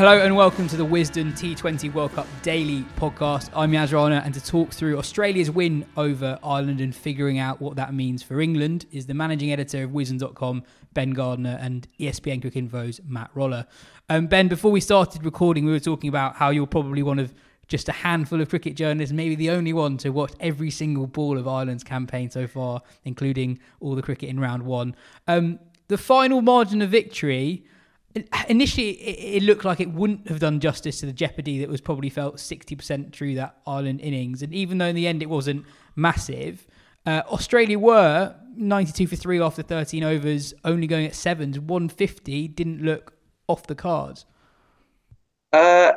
Hello and welcome to the Wisden T20 World Cup Daily Podcast. I'm Yaz Rana, and to talk through Australia's win over Ireland and figuring out what that means for England is the managing editor of Wisden.com, Ben Gardner, and ESPN Cricinfo's Matt Roller. Um, ben, before we started recording, we were talking about how you're probably one of just a handful of cricket journalists, maybe the only one to watch every single ball of Ireland's campaign so far, including all the cricket in round one. Um, the final margin of victory initially it, looked like it wouldn't have done justice to the jeopardy that was probably felt 60% through that Ireland innings. And even though in the end it wasn't massive, uh, Australia were 92 for three after 13 overs, only going at sevens. 150 didn't look off the cards. Uh,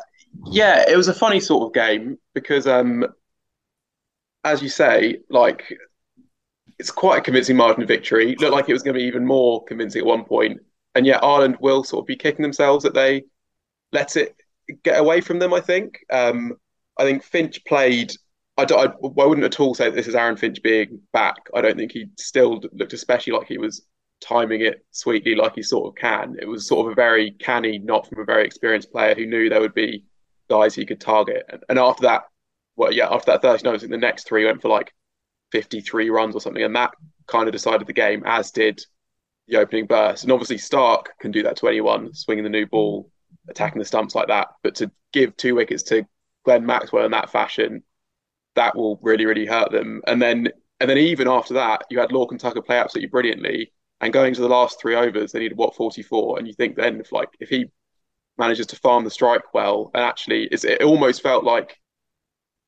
yeah, it was a funny sort of game because, um, as you say, like it's quite a convincing margin of victory. It looked like it was going to be even more convincing at one point, and yet Ireland will sort of be kicking themselves that they let it get away from them. I think. Um, I think Finch played. I, I, I wouldn't at all say that this is Aaron Finch being back. I don't think he still looked especially like he was timing it sweetly, like he sort of can. It was sort of a very canny, not from a very experienced player who knew there would be guys he could target. And, and after that, well, yeah, after that 39, I think the next three went for like 53 runs or something, and that kind of decided the game, as did the opening burst. And obviously, Starc can do that to anyone, swinging the new ball, attacking the stumps like that. But to give two wickets to Glenn Maxwell in that fashion, that will really, really hurt them. And then, and then even after that, you had Lorcan Tucker play absolutely brilliantly. And going to the last three overs, they needed what 44. And you think then, if like if he manages to farm the strike well, and actually, it almost felt like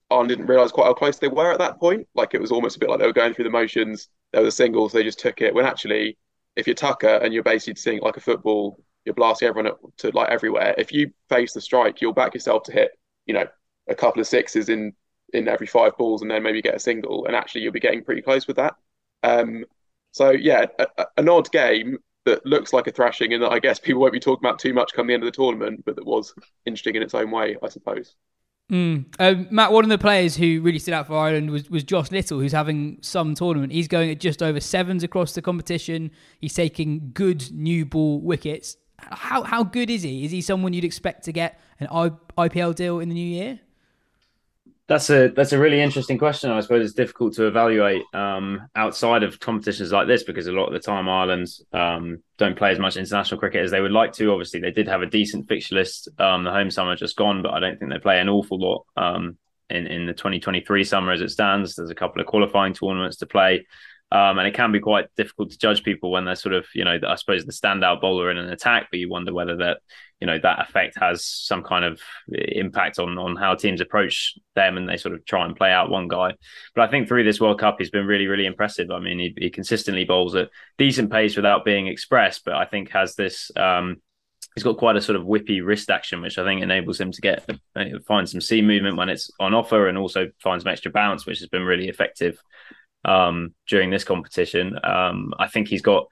Ireland didn't realise quite how close they were at that point. Like it was almost a bit like they were going through the motions. There was a single, so they just took it. When actually, if you're Tucker and you're basically seeing like a football, you're blasting everyone to like everywhere. If you face the strike, you'll back yourself to hit, you know, a couple of sixes in in every five balls, and then maybe get a single. And actually, you'll be getting pretty close with that. Um, so yeah, a, an odd game that looks like a thrashing, and that I guess people won't be talking about too much come the end of the tournament, but that was interesting in its own way, I suppose. Mm. Um, Matt, one of the players who really stood out for Ireland was, was Josh Little, who's having some tournament. He's going at just over sevens across the competition. He's taking good new ball wickets. How how good is he? Is he someone you'd expect to get an IPL deal in the new year? That's a that's a really interesting question. I suppose it's difficult to evaluate um, outside of competitions like this because a lot of the time Ireland um, don't play as much international cricket as they would like to. Obviously, they did have a decent fixture list. Um, the home summer just gone, but I don't think they play an awful lot um, in in the 2023 summer as it stands. There's a couple of qualifying tournaments to play. Um, and it can be quite difficult to judge people when they're sort of, you know, I suppose the standout bowler in an attack, but you wonder whether that, you know, that effect has some kind of impact on on how teams approach them and they sort of try and play out one guy. But I think through this World Cup, he's been really, really impressive. I mean, he, he consistently bowls at decent pace without being expressed, but I think has this um, he's got quite a sort of whippy wrist action, which I think enables him to get uh, find some seam movement when it's on offer, and also find some extra bounce, which has been really effective um, during this competition. Um, I think he's got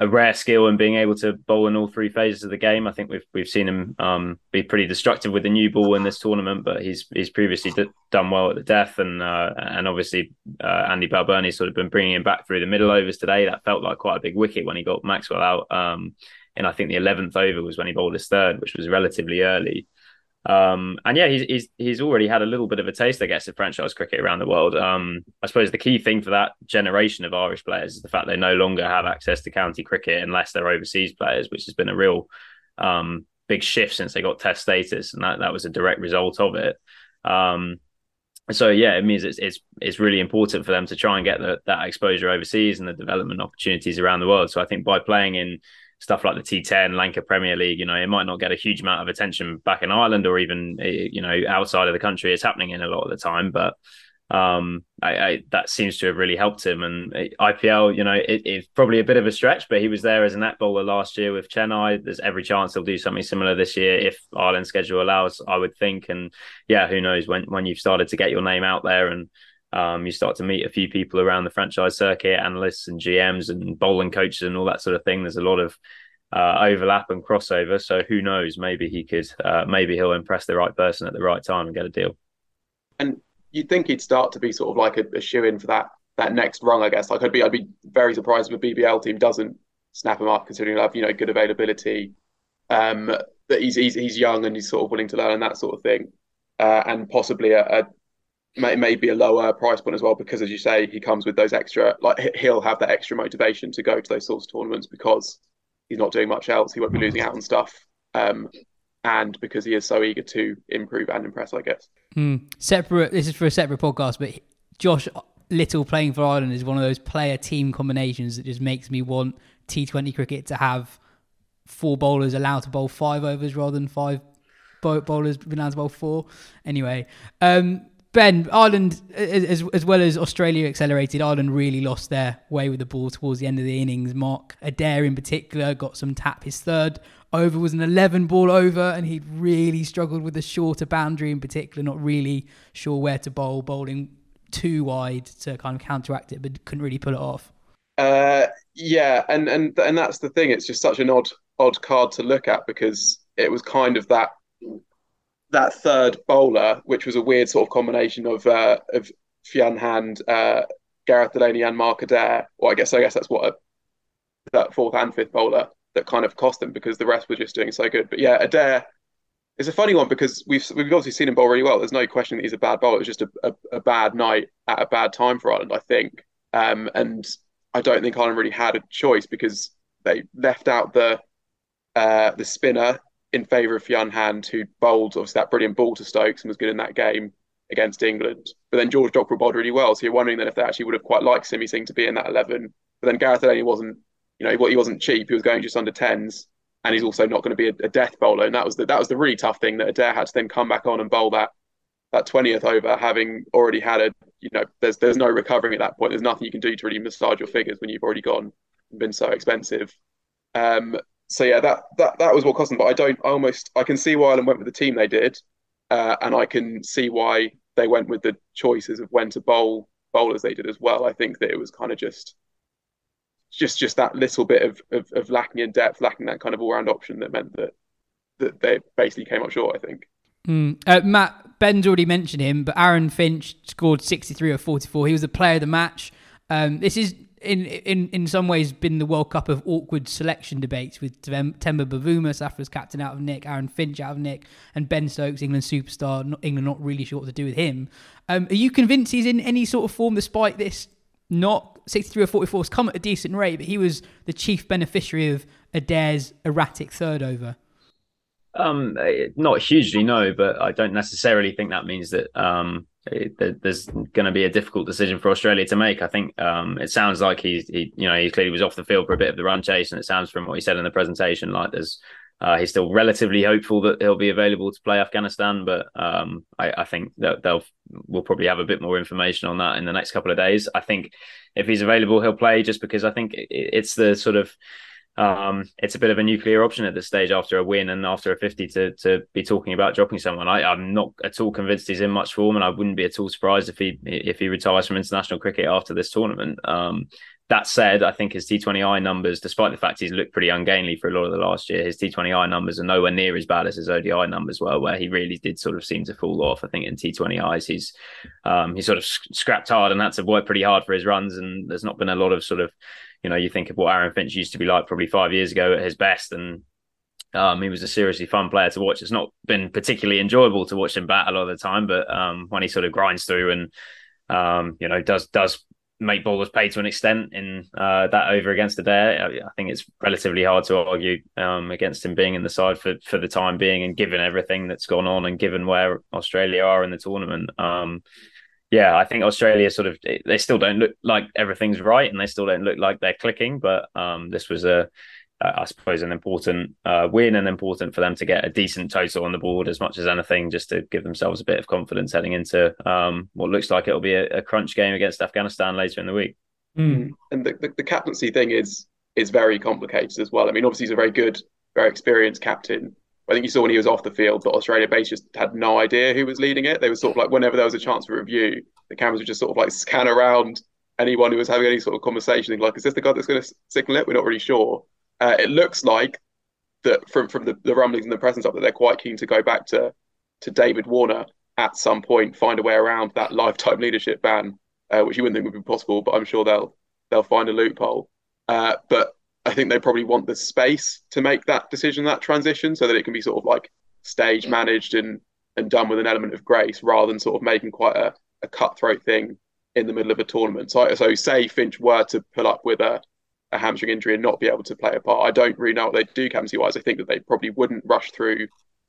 a rare skill in being able to bowl in all three phases of the game. I think we've we've seen him um, be pretty destructive with the new ball in this tournament, but he's he's previously d- done well at the death, and uh, and obviously uh, Andy Balbirnie sort of been bringing him back through the middle overs today. That felt like quite a big wicket when he got Maxwell out. Um, and I think the eleventh over was when he bowled his third, which was relatively early. Um, and yeah, he's, he's he's already had a little bit of a taste, I guess, of franchise cricket around the world. Um, I suppose the key thing for that generation of Irish players is the fact they no longer have access to county cricket unless they're overseas players, which has been a real um, big shift since they got Test status, and that that was a direct result of it. Um, so yeah, it means it's it's it's really important for them to try and get the, that exposure overseas and the development opportunities around the world. So I think by playing in stuff like the T10, Lanka Premier League, you know, it might not get a huge amount of attention back in Ireland or even, eh, you know, outside of the country. It's happening in a lot of the time, but um, I, I, that seems to have really helped him. And eh, IPL, you know, it, it's probably a bit of a stretch, but he was there as a net bowler last year with Chennai. There's every chance he'll do something similar this year if Ireland's schedule allows, I would think. And yeah, who knows when when you've started to get your name out there and um, you start to meet a few people around the franchise circuit, analysts and GMs and bowling coaches and all that sort of thing. There's a lot of uh, overlap and crossover. So who knows? Maybe he could. Uh, maybe he'll impress the right person at the right time and get a deal. And you'd think he'd start to be sort of like a, a shoe in for that that next rung. I guess. Like I'd be I'd be very surprised if a BBL team doesn't snap him up, considering he'll have you know good availability. Um, that he's, he's he's young and he's sort of willing to learn and that sort of thing, uh, and possibly a, a may, be a lower price point as well because as you say he comes with those extra like he'll have that extra motivation to go to those sorts of tournaments because he's not doing much else. He won't be losing out on stuff um, and because he is so eager to improve and impress i guess. Mm. separate this is for a separate podcast but josh little playing for ireland is one of those player team combinations that just makes me want t20 cricket to have four bowlers allowed to bowl five overs rather than five bowlers being allowed to bowl four. Anyway um, Ben, Ireland, as, as well as Australia accelerated, Ireland really lost their way with the ball towards the end of the innings. Mark Adair, in particular, got some tap. His third over was an 11 ball over, and he really struggled with the shorter boundary in particular, not really sure where to bowl, bowling too wide to kind of counteract it, but couldn't really pull it off. Uh, yeah, and and and that's the thing. It's just such an odd odd card to look at because it was kind of that that third bowler, which was a weird sort of combination of uh, of Fionn Hand, uh, Gareth Delaney, and Mark Adair. Or I guess I guess that's what a, that fourth and fifth bowler that kind of cost them because the rest were just doing so good. But yeah, Adair is a funny one because we've we've obviously seen him bowl really well. There's no question that he's a bad bowler. It was just a, a, a bad night at a bad time for Ireland, I think. Um, and I don't think Ireland really had a choice because they left out the uh, the spinner in favour of Fionn Hand, who bowled obviously that brilliant ball to Stokes and was good in that game against England. But then George Dockrell bowled really well, so you're wondering then if they actually would have quite liked Simi Singh to be in that eleven. But then Gareth Delaney wasn't, you know, he wasn't cheap. He was going just under tens, and he's also not going to be a, a, death bowler. And that was the that was the really tough thing that Adair had to then come back on and bowl that that twentieth over, having already had a, you know, there's there's no recovering at that point. There's nothing you can do to really massage your figures when you've already gone and been so expensive. Um, so yeah, that that that was what cost them. But I don't I almost I can see why Ireland went with the team they did, uh, and I can see why they went with the choices of when to bowl bowl as they did as well. I think that it was kind of just just just that little bit of, of, of lacking in depth, lacking that kind of all round option that meant that that they basically came up short. I think. Mm. Uh, Matt Ben's already mentioned him, but Aaron Finch scored 63 or 44. He was the player of the match. Um, this is in in in some ways been the World Cup of awkward selection debates with Temba Bavuma, South Africa's captain out of Nick, Aaron Finch out of Nick, and Ben Stokes, England superstar. Not, England not really sure what to do with him. Um, are you convinced he's in any sort of form despite this? Not 63 or 44 has come at a decent rate, but he was the chief beneficiary of Adair's erratic third over. Um, not hugely, no, but I don't necessarily think that means that um, it, there's going to be a difficult decision for Australia to make. I think um, it sounds like he's he you know he clearly was off the field for a bit of the run chase, and it sounds from what he said in the presentation like there's uh, he's still relatively hopeful that he'll be available to play Afghanistan, but um, I, I, think that they'll we'll probably have a bit more information on that in the next couple of days. I think if he's available, he'll play just because I think it's the sort of um, it's a bit of a nuclear option at this stage after a win and after a 50 to to be talking about dropping someone. I, I'm not at all convinced he's in much form, and I wouldn't be at all surprised if he if he retires from international cricket after this tournament. Um, that said, I think his T20I numbers, despite the fact he's looked pretty ungainly for a lot of the last year, his T20I numbers are nowhere near as bad as his ODI numbers were, where he really did sort of seem to fall off. I think in T20Is, he's um, he sort of scrapped hard and had to work pretty hard for his runs, and there's not been a lot of sort of you know, you think of what Aaron Finch used to be like probably five years ago at his best, and um, he was a seriously fun player to watch. It's not been particularly enjoyable to watch him bat a lot of the time, but um, when he sort of grinds through and um, you know does does make bowlers pay to an extent in uh, that over against the Adair, I think it's relatively hard to argue um, against him being in the side for for the time being, and given everything that's gone on, and given where Australia are in the tournament. Yeah, I think Australia sort of they still don't look like everything's right, and they still don't look like they're clicking. But um, this was a, I suppose, an important uh, win and important for them to get a decent total on the board as much as anything, just to give themselves a bit of confidence heading into um, what looks like it'll be a, a, crunch game against Afghanistan later in the week. Mm. And the, the, the captaincy thing is is very complicated as well. I mean, obviously he's a very good, very experienced captain, I think you saw when he was off the field that Australia base just had no idea who was leading it. They were sort of like whenever there was a chance for review, the cameras would just sort of like scan around anyone who was having any sort of conversation. Like, is this the guy that's going to signal it? We're not really sure. Uh, it looks like that from from the, the rumblings and the presence of that they're quite keen to go back to to David Warner at some point, find a way around that lifetime leadership ban, uh, which you wouldn't think would be possible, but I'm sure they'll they'll find a loophole. Uh, but I think they probably want the space to make that decision, that transition, so that it can be sort of like stage managed and and done with an element of grace, rather than sort of making quite a, a cutthroat thing in the middle of a tournament. So, so say Finch were to pull up with a, a hamstring injury and not be able to play a part, I don't really know what they'd do captaincy wise. I think that they probably wouldn't rush through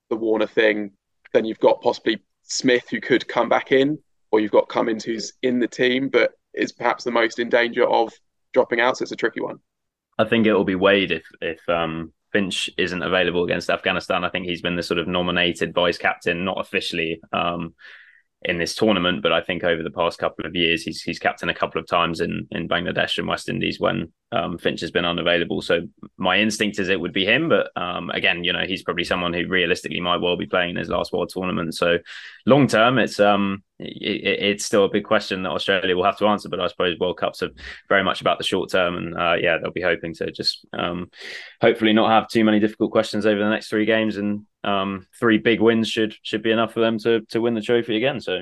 the Warner thing. Then you've got possibly Smith who could come back in, or you've got Cummins who's in the team, but is perhaps the most in danger of dropping out. So it's a tricky one. I think it will be Wade if if um, Finch isn't available against Afghanistan. I think he's been the sort of nominated vice captain, not officially. Um, in this tournament, but I think over the past couple of years, he's he's captained a couple of times in in Bangladesh and West Indies when um, Finch has been unavailable. So my instinct is it would be him, but um, again, you know, he's probably someone who realistically might well be playing his last World Tournament. So long term, it's um it, it's still a big question that Australia will have to answer. But I suppose World Cups are very much about the short term, and uh, yeah, they'll be hoping to just um, hopefully not have too many difficult questions over the next three games and um, three big wins should should be enough for them to to win the trophy again. So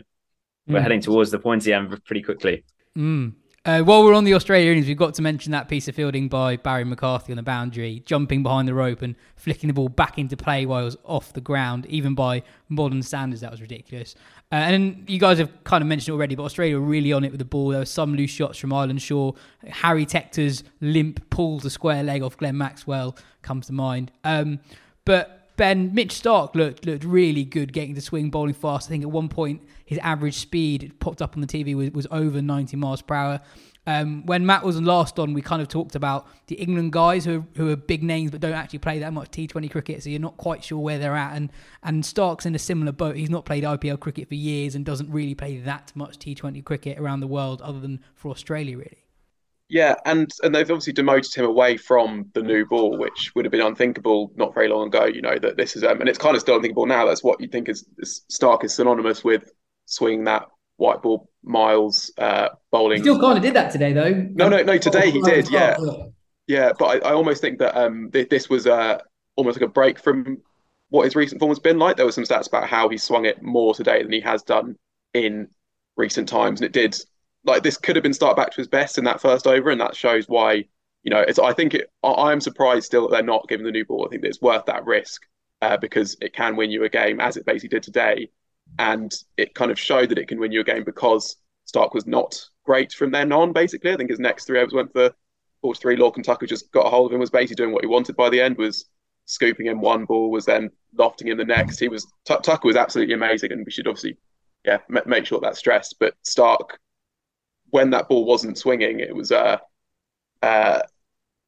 we're mm. heading towards the pointy end pretty quickly. Mm. Uh, while we're on the Australia innings, we've got to mention that piece of fielding by Barry McCarthy on the boundary, jumping behind the rope and flicking the ball back into play while it was off the ground. Even by modern standards, that was ridiculous. Uh, and you guys have kind of mentioned it already, but Australia were really on it with the ball. There were some loose shots from Ireland Shaw. Harry Tector's limp pull the square leg off Glenn Maxwell comes to mind. Um, but Ben Mitch Starc looked looked really good getting the swing, bowling fast. I think at one point his average speed popped up on the TV was, was over 90 miles per hour. Um, when Matt was last on, we kind of talked about the England guys who are, who are big names but don't actually play that much T20 cricket, so you're not quite sure where they're at. And and Starc's in a similar boat. He's not played IPL cricket for years and doesn't really play that much T20 cricket around the world, other than for Australia, really. Yeah, and and they've obviously demoted him away from the new ball, which would have been unthinkable not very long ago. You know that this is, um, and it's kind of still unthinkable now. That's what you think is, is Starc is synonymous with swinging that white ball miles uh, bowling. He still kind of did that today, though. No, no, no. Today he did. Yeah, yeah. But I, I almost think that um, th- this was uh, almost like a break from what his recent form has been like. There were some stats about how he swung it more today than he has done in recent times, and it did like this could have been Starc back to his best in that first over, and that shows why. You know, it's. I think it. I am surprised still that they're not giving the new ball. I think it's worth that risk uh, because it can win you a game, as it basically did today, and it kind of showed that it can win you a game because Starc was not great from then on. Basically, I think his next three overs went for 43. Lorcan Tucker just got a hold of him, was basically doing what he wanted by the end, was scooping him one ball, was then lofting him the next. He was T- Tucker was absolutely amazing, and we should obviously, yeah, m- make sure that's stressed. But Starc when that ball wasn't swinging, it was uh, uh,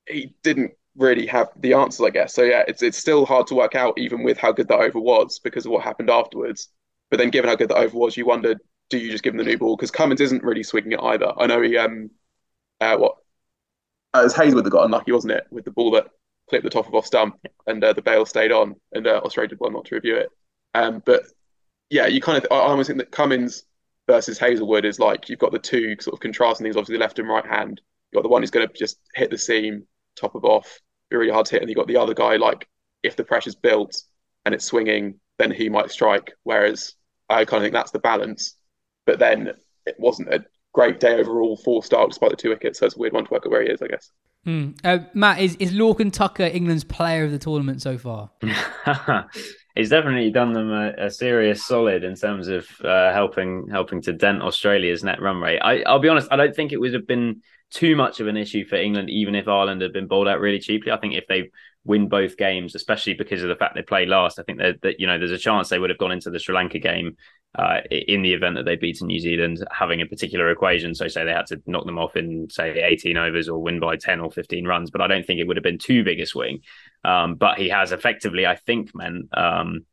he didn't really have the answers, I guess. So yeah, it's it's still hard to work out, even with how good that over was, because of what happened afterwards. But then, given how good the over was, you wondered, do you just give him the new ball? Because Cummins isn't really swinging it either. I know he um, uh, what uh, it was Hazlewood that got unlucky, wasn't it, with the ball that clipped the top of off stump, and uh, the bail stayed on, and uh, Australia did well not to review it. Um, but yeah, you kind of I almost think that Cummins versus Hazlewood is like you've got the two sort of contrasting things. Obviously, the left and right hand. You've got the one who's going to just hit the seam, top of off, be really hard to hit, and you've got the other guy like if the pressure's built and it's swinging, then he might strike. Whereas I kind of think that's the balance. But then it wasn't a great day overall for Starc despite the two wickets. So it's a weird one to work out where he is, I guess. Mm. Uh, Matt, is, is Lorcan Tucker England's player of the tournament so far? He's definitely done them a, a, serious solid in terms of uh, helping helping to dent Australia's net run rate. I, I'll be honest, I don't think it would have been too much of an issue for England, even if Ireland had been bowled out really cheaply. I think if they win both games, especially because of the fact they play last, I think that, that you know there's a chance they would have gone into the Sri Lanka game uh, in the event that they beat New Zealand, having a particular equation. So say they had to knock them off in say 18 overs or win by 10 or 15 runs, but I don't think it would have been too big a swing. Um, but he has effectively, I think, meant, um,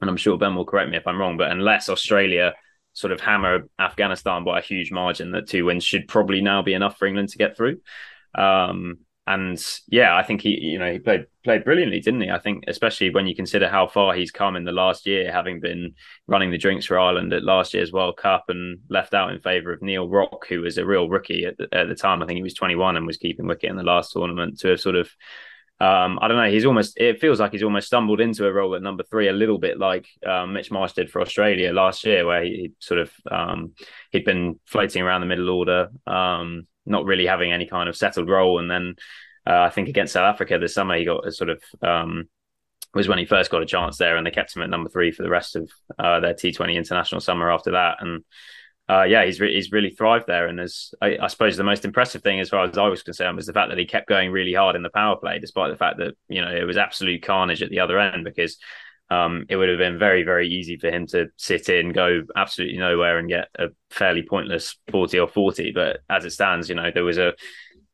and I'm sure Ben will correct me if I'm wrong, but unless Australia sort of hammer Afghanistan by a huge margin, that two wins should probably now be enough for England to get through. Um, and yeah, I think he, you know, he played played brilliantly, didn't he? I think, especially when you consider how far he's come in the last year, having been running the drinks for Ireland at last year's World Cup and left out in favour of Neil Rock, who was a real rookie at the, at the time. I think he was 21 and was keeping wicket in the last tournament. To have sort of um, I don't know. He's almost. It feels like he's almost stumbled into a role at number three, a little bit like um, Mitch Marsh did for Australia last year, where he, he sort of um, he'd been floating around the middle order, um, not really having any kind of settled role, and then uh, I think against South Africa this summer he got a sort of um, was when he first got a chance there, and they kept him at number three for the rest of uh, their T20 international summer after that, and uh, yeah, he's re- he's really thrived there. And as I, I, suppose the most impressive thing, as far as I was concerned, was the fact that he kept going really hard in the power play, despite the fact that you know it was absolute carnage at the other end. Because um, it would have been very very easy for him to sit in, go absolutely nowhere, and get a fairly pointless forty or forty. But as it stands, you know there was a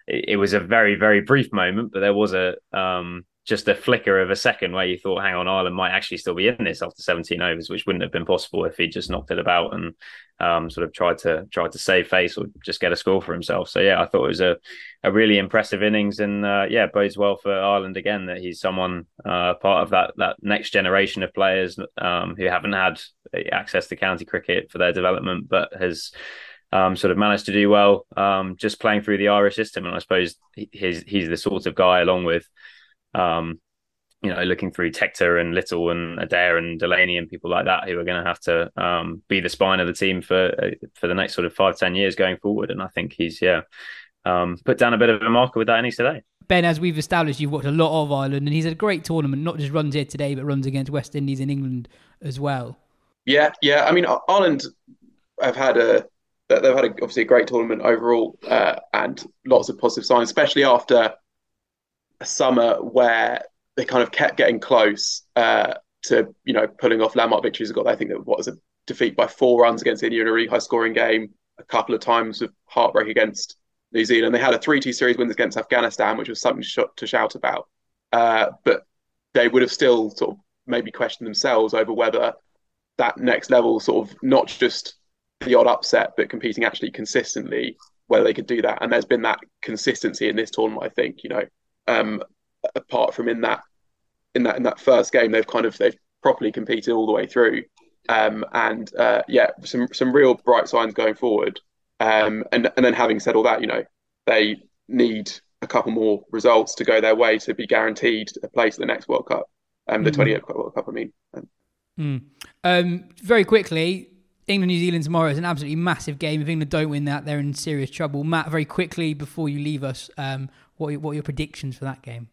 it was a very very brief moment, but there was a um, just a flicker of a second where you thought, hang on, Ireland might actually still be in this after 17 overs, which wouldn't have been possible if he just knocked it about and um, sort of tried to tried to save face or just get a score for himself. So yeah, I thought it was a, a really impressive innings and uh, yeah, bodes well for Ireland again that he's someone uh, part of that that next generation of players um, who haven't had access to county cricket for their development, but has um, sort of managed to do well um, just playing through the Irish system. And I suppose he's he's the sort of guy along with um, you know, looking through Tector and Little and Adair and Delaney and people like that who are going to have to um, be the spine of the team for uh, for the next sort of five ten years going forward. And I think he's yeah um, put down a bit of a marker with that innings today. Ben, as we've established, you've watched a lot of Ireland, and he's had a great tournament. Not just runs here today, but runs against West Indies in England as well. Yeah, yeah. I mean, Ireland have had a they've had a, obviously a great tournament overall, uh, and lots of positive signs, especially after a summer where they kind of kept getting close uh, to you know pulling off landmark victories. Got I think that what was a defeat by four runs against India in a really high scoring game. A couple of times of heartbreak against New Zealand. They had a three-two series win against Afghanistan, which was something to shout about. Uh, but they would have still sort of maybe questioned themselves over whether that next level, sort of not just the odd upset, but competing actually consistently, whether they could do that. And there's been that consistency in this tournament. I think you know um, apart from in that in that in that first game, they've kind of they've properly competed all the way through. Um, and uh, yeah, some some real bright signs going forward. Um, and and then having said all that, you know, they need a couple more results to go their way to be guaranteed a place at the next World Cup, um, the mm. 20th World Cup. I mean. Mm. Um, very quickly, England New Zealand tomorrow is an absolutely massive game. If England don't win that, they're in serious trouble. Matt, very quickly before you leave us, um, what are, what are your predictions for that game?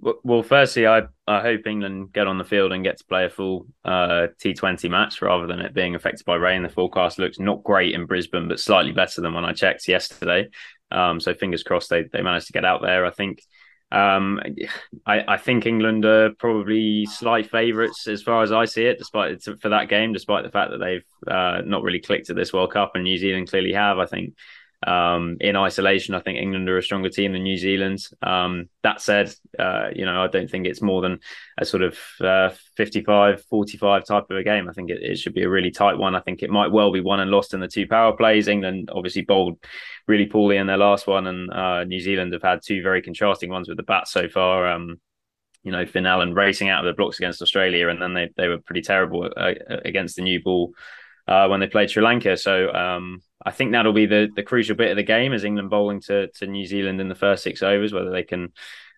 Well, firstly, I, I hope England get on the field and get to play a full uh, T20 match rather than it being affected by rain. The forecast looks not great in Brisbane, but slightly better than when I checked yesterday. Um, so fingers crossed they, they managed to get out there. I think um, I, I think England are probably slight favourites as far as I see it, despite for that game, despite the fact that they've uh, not really clicked at this World Cup and New Zealand clearly have. I think um, in isolation, I think England are a stronger team than New Zealand. Um, that said, uh, you know, I don't think it's more than a sort of uh, 55 45 type of a game. I think it, it, should be a really tight one. I think it might well be won and lost in the two power plays. England obviously bowled really poorly in their last one, and uh, New Zealand have had two very contrasting ones with the bat so far. Um, you know Finn Allen racing out of the blocks against Australia, and then they they were pretty terrible uh, against the new ball uh, when they played Sri Lanka. So um, I think that'll be the the crucial bit of the game as England bowling to to New Zealand in the first six overs, whether they can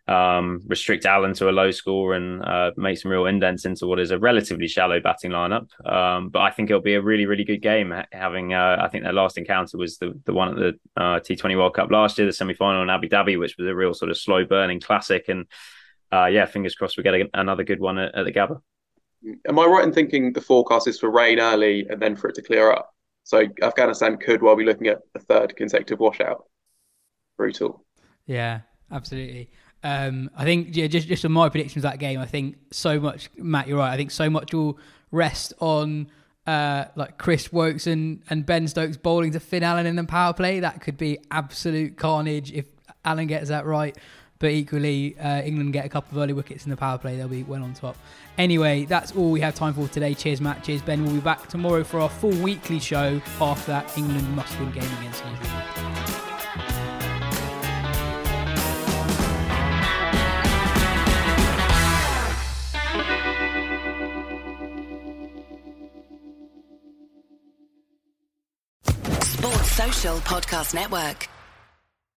um, restrict Allen to a low score and uh, make some real indents into what is a relatively shallow batting lineup. Um, but I think it'll be a really, really good game. Having, uh, I think their last encounter was the the one at the uh, T20 World Cup last year, the semi final in Abu Dhabi, which was a real sort of slow burning classic. And uh, yeah, fingers crossed we get a, another good one at, at the Gabba. Am I right in thinking the forecast is for rain early and then for it to clear up? So Afghanistan could well be looking at a third consecutive washout. Brutal. Yeah, absolutely. Um, I think yeah, just just on my predictions of that game, I think so much. Matt, you're right. I think so much will rest on uh, like Chris Woakes and, and Ben Stokes bowling to Finn Allen in the power play. That could be absolute carnage if Allen gets that right. But equally, uh, England get a couple of early wickets in the power play. They'll be well on top. Anyway, that's all we have time for today. Cheers, Matt. Cheers, Ben. We'll be back tomorrow for our full weekly show after that England must win game against New Zealand. Sports Social Podcast Network.